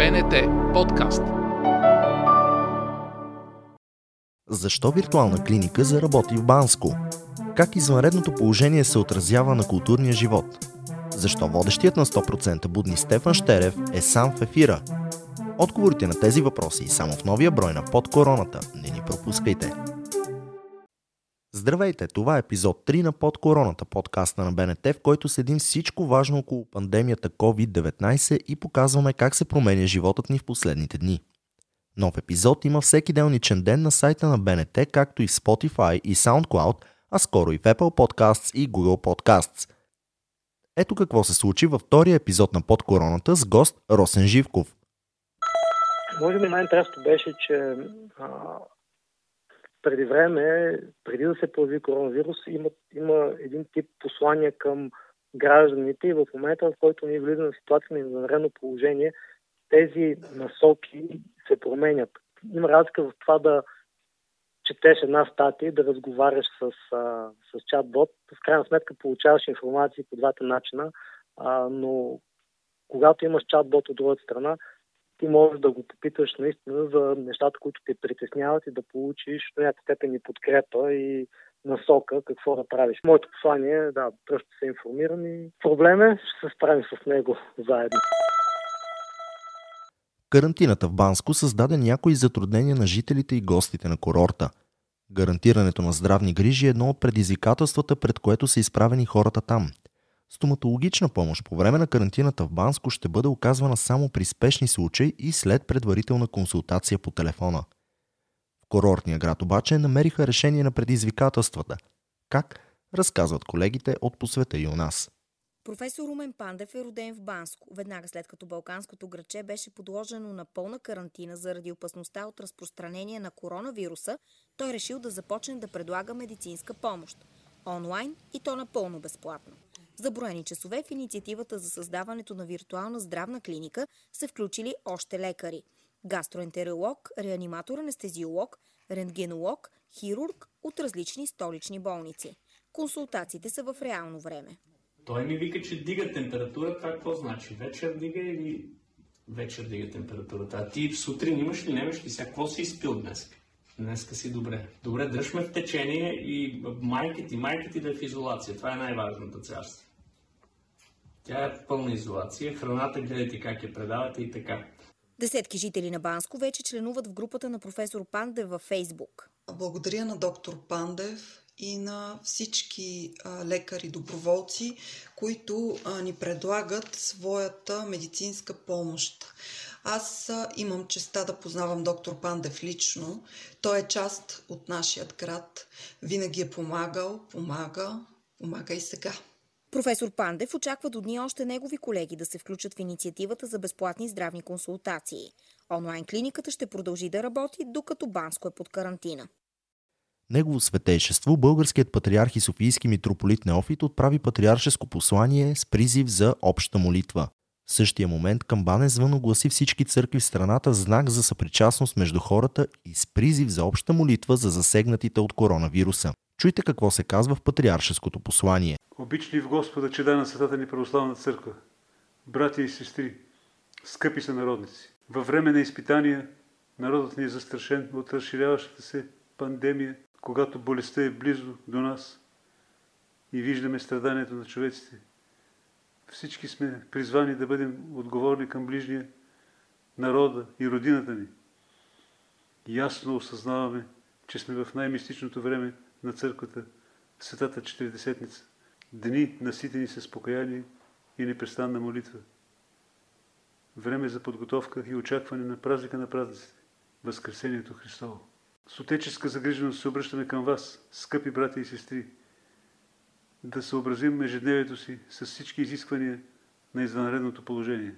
БНТ подкаст. Защо виртуална клиника заработи в Банско? Как извънредното положение се отразява на културния живот? Защо водещият на 100% будни Стефан Щерев е сам в ефира? Отговорите на тези въпроси само в новия брой на Под короната. Не ни пропускайте! Здравейте, това е епизод 3 на Под короната, подкаста на БНТ, в който следим всичко важно около пандемията COVID-19 и показваме как се променя животът ни в последните дни. Нов епизод има всеки делничен ден на сайта на БНТ, както и в Spotify и SoundCloud, а скоро и в Apple Podcasts и Google Podcasts. Ето какво се случи във втория епизод на Под короната с гост Росен Живков. Може би най-интересното беше, че преди време, преди да се появи коронавирус, има, има един тип послания към гражданите и в момента, в който ние влизаме в ситуация на извънредно положение, тези насоки се променят. Има разлика в това да четеш една статия да разговаряш с, а, с чат-бот. В крайна сметка получаваш информация по двата начина, а, но когато имаш чат-бот от другата страна, ти можеш да го попиташ наистина за нещата, които те притесняват и да получиш до някаква степен и подкрепа и насока какво да правиш. Моето послание е да, просто се информирам и проблем е, ще се справим с него заедно. Карантината в Банско създаде някои затруднения на жителите и гостите на курорта. Гарантирането на здравни грижи е едно от предизвикателствата, пред което са изправени хората там – Стоматологична помощ по време на карантината в Банско ще бъде оказвана само при спешни случаи и след предварителна консултация по телефона. В курортния град обаче намериха решение на предизвикателствата. Как? Разказват колегите от посвета и у нас. Професор Румен Пандев е роден в Банско, веднага след като Балканското граче беше подложено на пълна карантина заради опасността от разпространение на коронавируса, той решил да започне да предлага медицинска помощ. Онлайн и то напълно безплатно. За броени часове в инициативата за създаването на виртуална здравна клиника са включили още лекари – гастроентеролог, реаниматор-анестезиолог, рентгенолог, хирург от различни столични болници. Консултациите са в реално време. Той ми вика, че дига температура. Това какво значи? Вечер дига или вечер дига температурата? А ти сутрин имаш ли, немаш ли сега? Какво си изпил днес? Днеска си добре. Добре, дръжме в течение и майките майка ти да е в изолация. Това е най-важната царство. Тя е в пълна изолация. Храната гледайте как я предавате и така. Десетки жители на Банско вече членуват в групата на професор Пандев във Фейсбук. Благодаря на доктор Пандев и на всички а, лекари доброволци, които ни предлагат своята медицинска помощ. Аз имам честа да познавам доктор Пандев лично. Той е част от нашия град. Винаги е помагал, помага, помага и сега. Професор Пандев очаква до дни още негови колеги да се включат в инициативата за безплатни здравни консултации. Онлайн клиниката ще продължи да работи, докато Банско е под карантина. Негово светейшество, българският патриарх и Софийски митрополит Неофит отправи патриаршеско послание с призив за обща молитва. В същия момент камбанен звън огласи всички църкви в страната в знак за съпричастност между хората и с призив за обща молитва за засегнатите от коронавируса. Чуйте какво се казва в патриаршеското послание. Обични в Господа чеда на Светата ни православна църква, братя и сестри, скъпи са народници. Във време на изпитания народът ни е застрашен от разширяващата се пандемия, когато болестта е близо до нас и виждаме страданието на човеците. Всички сме призвани да бъдем отговорни към ближния, народа и родината ни. Ясно осъзнаваме, че сме в най-мистичното време на църквата, Светата Четиридесетница. Дни наситени с покаяние и непрестанна молитва. Време за подготовка и очакване на празника на празниците, Възкресението Христово. С отеческа загриженост се обръщаме към вас, скъпи брати и сестри, да съобразим ежедневието си с всички изисквания на извънредното положение.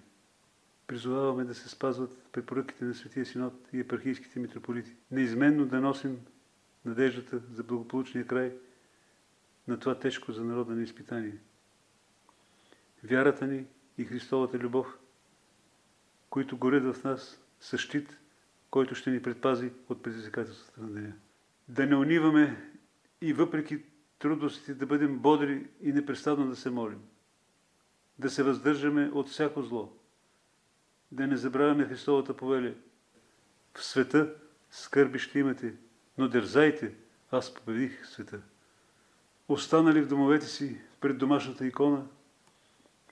Призоваваме да се спазват препоръките на Светия Синод и епархийските митрополити. Неизменно да носим надеждата за благополучния край на това тежко за народа ни изпитание. Вярата ни и Христовата любов, които горят в нас, са щит, който ще ни предпази от предизвикателствата на деня. Да не униваме и въпреки трудностите да бъдем бодри и непрестанно да се молим. Да се въздържаме от всяко зло. да не забравяме Христовата повеля. В света скърби ще имате, но дързайте, аз победих света. Останали в домовете си пред домашната икона,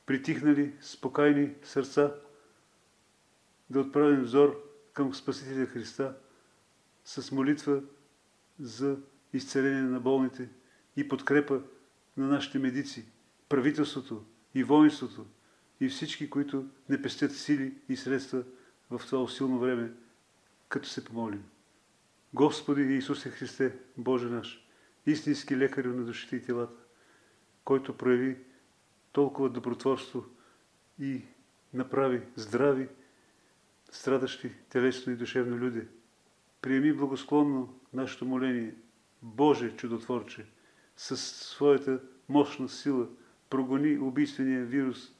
притихнали спокойни сърца, да отправим взор към Спасителя Христа с молитва за изцеление на болните и подкрепа на нашите медици, правителството и воинството и всички, които не пестят сили и средства в това усилно време, като се помолим. Господи Иисусе Христе, Боже наш, истински лекар на душите и телата, който прояви толкова добротворство и направи здрави, страдащи телесно и душевно люди. Приеми благосклонно нашето моление, Боже чудотворче, със своята мощна сила прогони убийствения вирус,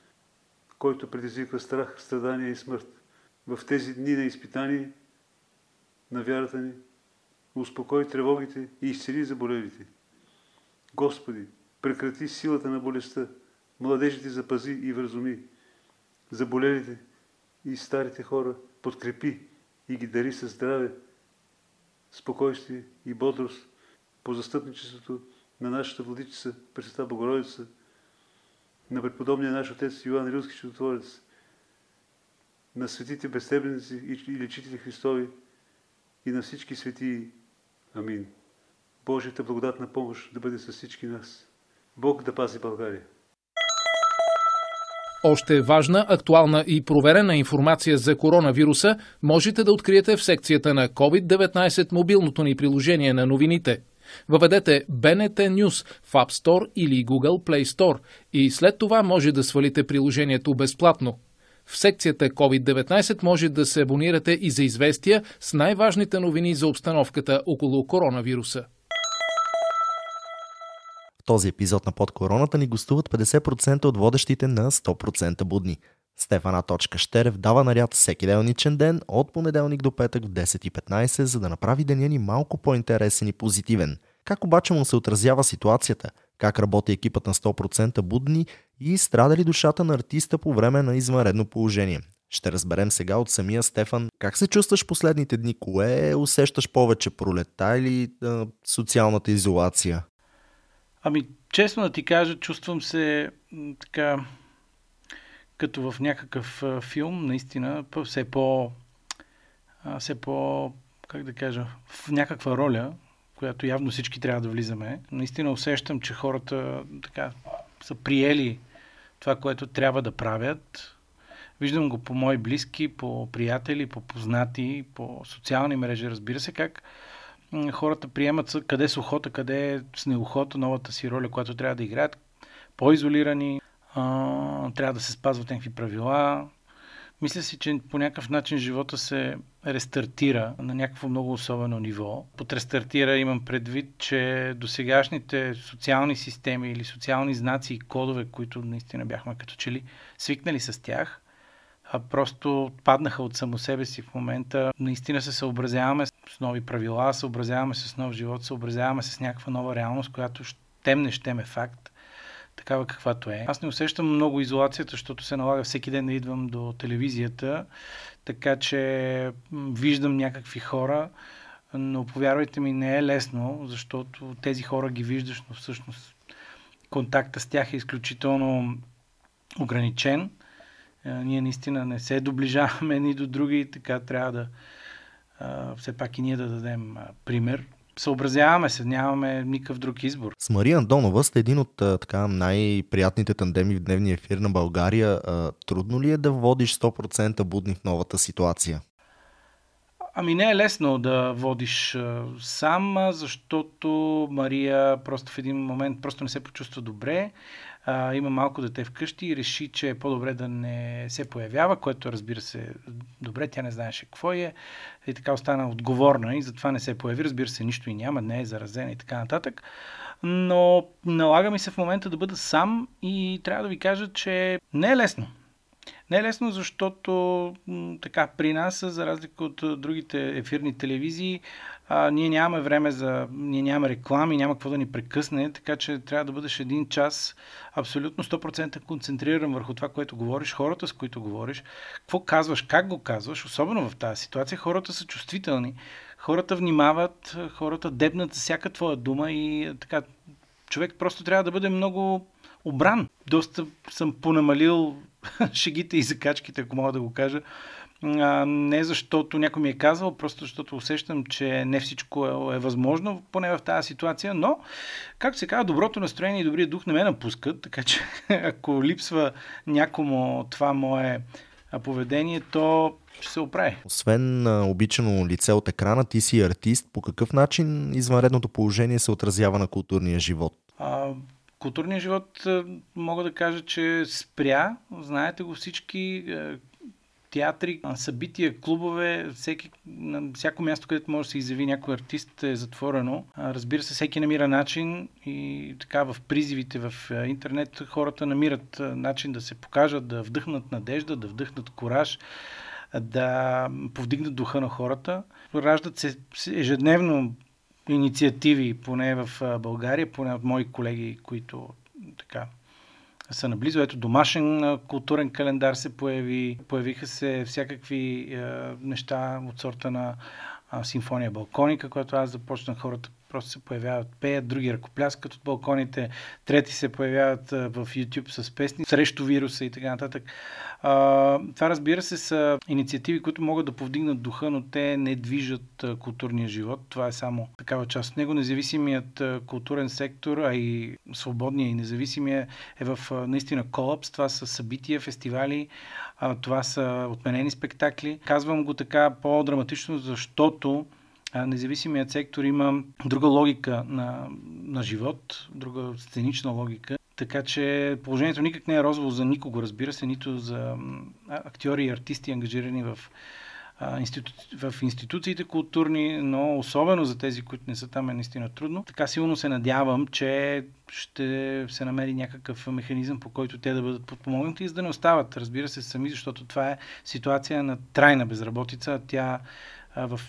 който предизвиква страх, страдания и смърт. В тези дни на изпитание на вярата ни, успокой тревогите и изцели заболелите. Господи, прекрати силата на болестта, младежите запази и вразуми, заболелите и старите хора подкрепи и ги дари със здраве, спокойствие и бодрост по застъпничеството на нашата владичица Пресвета Богородица, на преподобния наш отец Йоан Рилски чудотворец, на светите безстебеници и лечители Христови и на всички светии. Амин. Божията благодатна помощ да бъде с всички нас. Бог да пази България. Още важна, актуална и проверена информация за коронавируса можете да откриете в секцията на COVID-19 мобилното ни приложение на новините. Въведете BNT News в App Store или Google Play Store и след това може да свалите приложението безплатно. В секцията COVID-19 може да се абонирате и за известия с най-важните новини за обстановката около коронавируса този епизод на под короната ни гостуват 50% от водещите на 100% будни. Стефана Штерев дава наряд всеки делничен ден от понеделник до петък в 10.15, за да направи деня ни малко по-интересен и позитивен. Как обаче му се отразява ситуацията? Как работи екипът на 100% будни и страда ли душата на артиста по време на извънредно положение? Ще разберем сега от самия Стефан как се чувстваш последните дни, кое усещаш повече пролета или а, социалната изолация? Ами, честно да ти кажа, чувствам се така, като в някакъв филм, наистина, все по, все по, как да кажа, в някаква роля, която явно всички трябва да влизаме. Наистина усещам, че хората така са приели това, което трябва да правят. Виждам го по мои близки, по приятели, по познати, по социални мрежи, разбира се, как хората приемат къде с охота, къде с неохота новата си роля, която трябва да играят. По-изолирани, трябва да се спазват някакви правила. Мисля си, че по някакъв начин живота се рестартира на някакво много особено ниво. Под рестартира имам предвид, че досегашните социални системи или социални знаци и кодове, които наистина бяхме като че ли свикнали с тях, а просто паднаха от само себе си в момента. Наистина се съобразяваме с нови правила, съобразяваме се с нов живот, съобразяваме се с някаква нова реалност, която щем не щем е факт, такава каквато е. Аз не усещам много изолацията, защото се налага всеки ден да идвам до телевизията, така че виждам някакви хора, но повярвайте ми, не е лесно, защото тези хора ги виждаш, но всъщност контакта с тях е изключително ограничен ние наистина не се доближаваме ни до други така трябва да все пак и ние да дадем пример. Съобразяваме се, нямаме никакъв друг избор. С Мария Андонова сте един от така най-приятните тандеми в дневния ефир на България. Трудно ли е да водиш 100% будни в новата ситуация? Ами не е лесно да водиш сам, защото Мария просто в един момент просто не се почувства добре а, има малко дете вкъщи и реши, че е по-добре да не се появява, което разбира се добре, тя не знаеше какво е и така остана отговорна и затова не се появи, разбира се, нищо и няма, не е заразена и така нататък. Но налага ми се в момента да бъда сам и трябва да ви кажа, че не е лесно. Не е лесно, защото така, при нас, за разлика от другите ефирни телевизии, а, ние нямаме време за... Ние нямаме реклами, няма какво да ни прекъсне, така че трябва да бъдеш един час абсолютно 100% концентриран върху това, което говориш, хората, с които говориш, какво казваш, как го казваш, особено в тази ситуация. Хората са чувствителни, хората внимават, хората дебнат за всяка твоя дума и така, човек просто трябва да бъде много обран. Доста съм понамалил шегите и закачките, ако мога да го кажа. А, не защото някой ми е казал, просто защото усещам, че не всичко е, е възможно, поне в тази ситуация, но, както се казва, доброто настроение и добрия дух не ме напускат, така че ако липсва някому това мое поведение, то ще се оправи. Освен обичано лице от екрана, ти си артист. По какъв начин извънредното положение се отразява на културния живот? А, културният живот мога да кажа, че спря. Знаете го всички театри, събития, клубове, всеки, на всяко място, където може да се изяви някой артист е затворено. Разбира се, всеки намира начин и така в призивите в интернет хората намират начин да се покажат, да вдъхнат надежда, да вдъхнат кораж, да повдигнат духа на хората. Раждат се ежедневно инициативи, поне в България, поне от мои колеги, които така са наблизо. Ето домашен културен календар се появи, появиха се всякакви е, неща от сорта на симфония Балконика, която аз започнах хората просто се появяват, пеят, други ръкопляскат от балконите, трети се появяват в YouTube с песни срещу вируса и така нататък. А, това разбира се са инициативи, които могат да повдигнат духа, но те не движат културния живот. Това е само такава част от него. Независимият културен сектор, а и свободния и независимия е в наистина колапс. Това са събития, фестивали, това са отменени спектакли. Казвам го така по-драматично, защото независимият сектор има друга логика на, на живот, друга сценична логика. Така че положението никак не е розово за никого, разбира се, нито за актьори и артисти, ангажирани в, институ... в институциите културни, но особено за тези, които не са там, е наистина трудно. Така силно се надявам, че ще се намери някакъв механизъм, по който те да бъдат подпомогнати и за да не остават, разбира се, сами, защото това е ситуация на трайна безработица. Тя в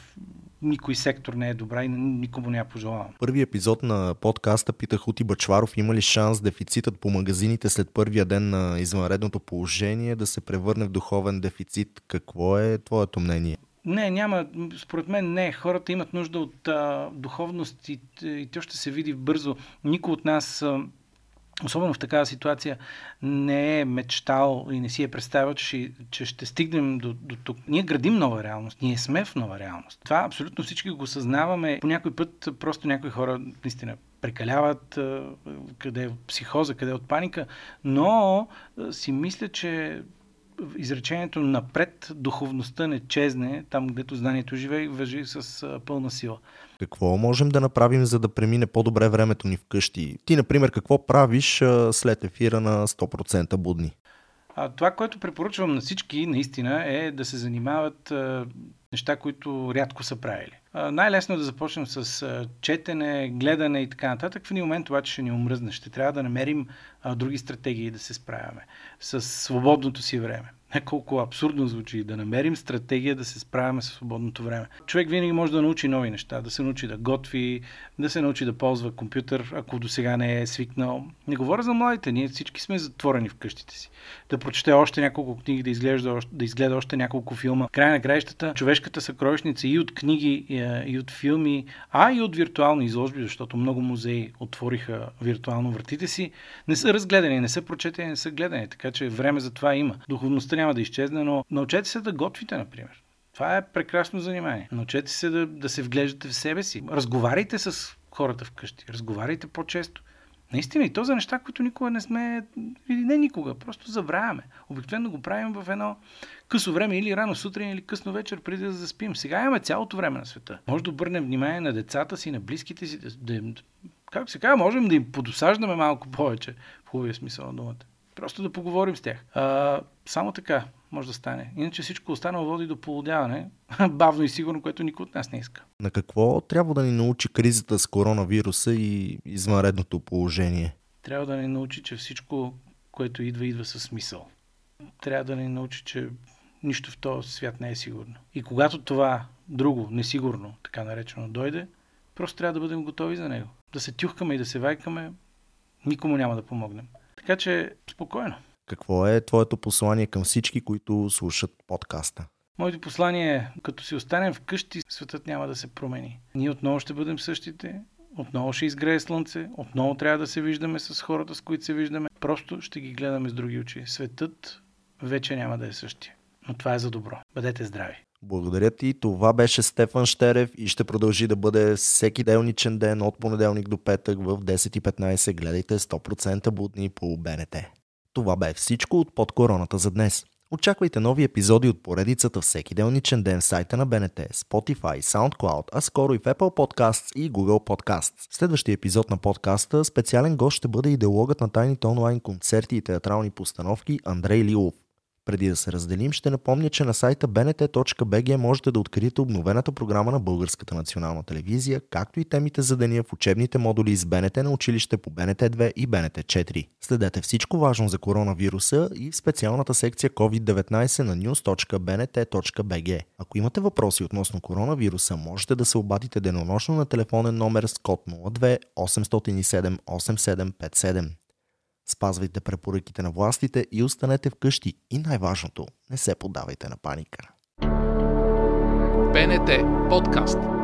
никой сектор не е добра и никому не я пожелавам. Първи епизод на подкаста питах Ути Бачваров има ли шанс дефицитът по магазините след първия ден на извънредното положение да се превърне в духовен дефицит. Какво е твоето мнение? Не, няма. Според мен не. Хората имат нужда от а, духовност и, и то ще се види бързо. Никой от нас а, особено в такава ситуация, не е мечтал и не си е представил, че, че ще стигнем до, до тук. Ние градим нова реалност. Ние сме в нова реалност. Това абсолютно всички го съзнаваме. По някой път просто някои хора наистина прекаляват къде е психоза, къде е от паника, но си мисля, че изречението напред духовността не чезне, там където знанието живее, въжи с пълна сила. Какво можем да направим, за да премине по-добре времето ни вкъщи? Ти, например, какво правиш след ефира на 100% будни? А, това, което препоръчвам на всички, наистина, е да се занимават а, неща, които рядко са правили. А, най-лесно е да започнем с а, четене, гледане и така нататък. В един момент обаче ще ни омръзне. Ще трябва да намерим а, други стратегии да се справяме с свободното си време. Не колко абсурдно звучи да намерим стратегия да се справяме с свободното време. Човек винаги може да научи нови неща, да се научи да готви, да се научи да ползва компютър, ако до сега не е свикнал. Не говоря за младите, ние всички сме затворени в къщите си. Да прочете още няколко книги, да изгледа, да изгледа още няколко филма. Край на краищата, човешката съкровищница и от книги, и от филми, а и от виртуални изложби, защото много музеи отвориха виртуално вратите си, не са разгледани, не са прочетени, не са гледани, така че време за това има. Духовността няма да изчезне, но научете се да готвите, например. Това е прекрасно занимание. Научете се да, да се вглеждате в себе си. Разговаряйте с хората вкъщи. Разговаряйте по-често. Наистина и то за неща, които никога не сме, или не никога, просто забравяме. Обикновено го правим в едно късо време, или рано сутрин, или късно вечер, преди да заспим. Сега имаме цялото време на света. Може да обърнем внимание на децата си, на близките си, да, да им, как се казва, можем да им подосаждаме малко повече, в хубавия смисъл на думата. Просто да поговорим с тях. А, само така може да стане. Иначе всичко останало води до полудяване, бавно и сигурно, което никой от нас не иска. На какво трябва да ни научи кризата с коронавируса и извънредното положение? Трябва да ни научи, че всичко, което идва, идва със смисъл. трябва да ни научи, че нищо в този свят не е сигурно. И когато това друго, несигурно, така наречено, дойде, просто трябва да бъдем готови за него. Да се тюхкаме и да се вайкаме, никому няма да помогнем. Така че спокойно. Какво е твоето послание към всички, които слушат подкаста? Моето послание е, като си останем вкъщи, светът няма да се промени. Ние отново ще бъдем същите, отново ще изгрее слънце, отново трябва да се виждаме с хората, с които се виждаме. Просто ще ги гледаме с други очи. Светът вече няма да е същия. Но това е за добро. Бъдете здрави! Благодаря ти. Това беше Стефан Штерев и ще продължи да бъде всеки делничен ден от понеделник до петък в 10.15. Гледайте 100% будни по БНТ. Това бе всичко от под короната за днес. Очаквайте нови епизоди от поредицата всеки делничен ден в сайта на БНТ, Spotify, SoundCloud, а скоро и в Apple Podcasts и Google Podcasts. В следващия епизод на подкаста специален гост ще бъде идеологът на тайните онлайн концерти и театрални постановки Андрей Лилов. Преди да се разделим, ще напомня, че на сайта bnt.bg можете да откриете обновената програма на Българската национална телевизия, както и темите за деня в учебните модули с БНТ на училище по БНТ 2 и БНТ 4. Следете всичко важно за коронавируса и в специалната секция COVID-19 на news.bnt.bg. Ако имате въпроси относно коронавируса, можете да се обадите денонощно на телефонен номер с код 02 807 8757. Спазвайте препоръките на властите и останете вкъщи. И най-важното, не се подавайте на паника. БНТ подкаст.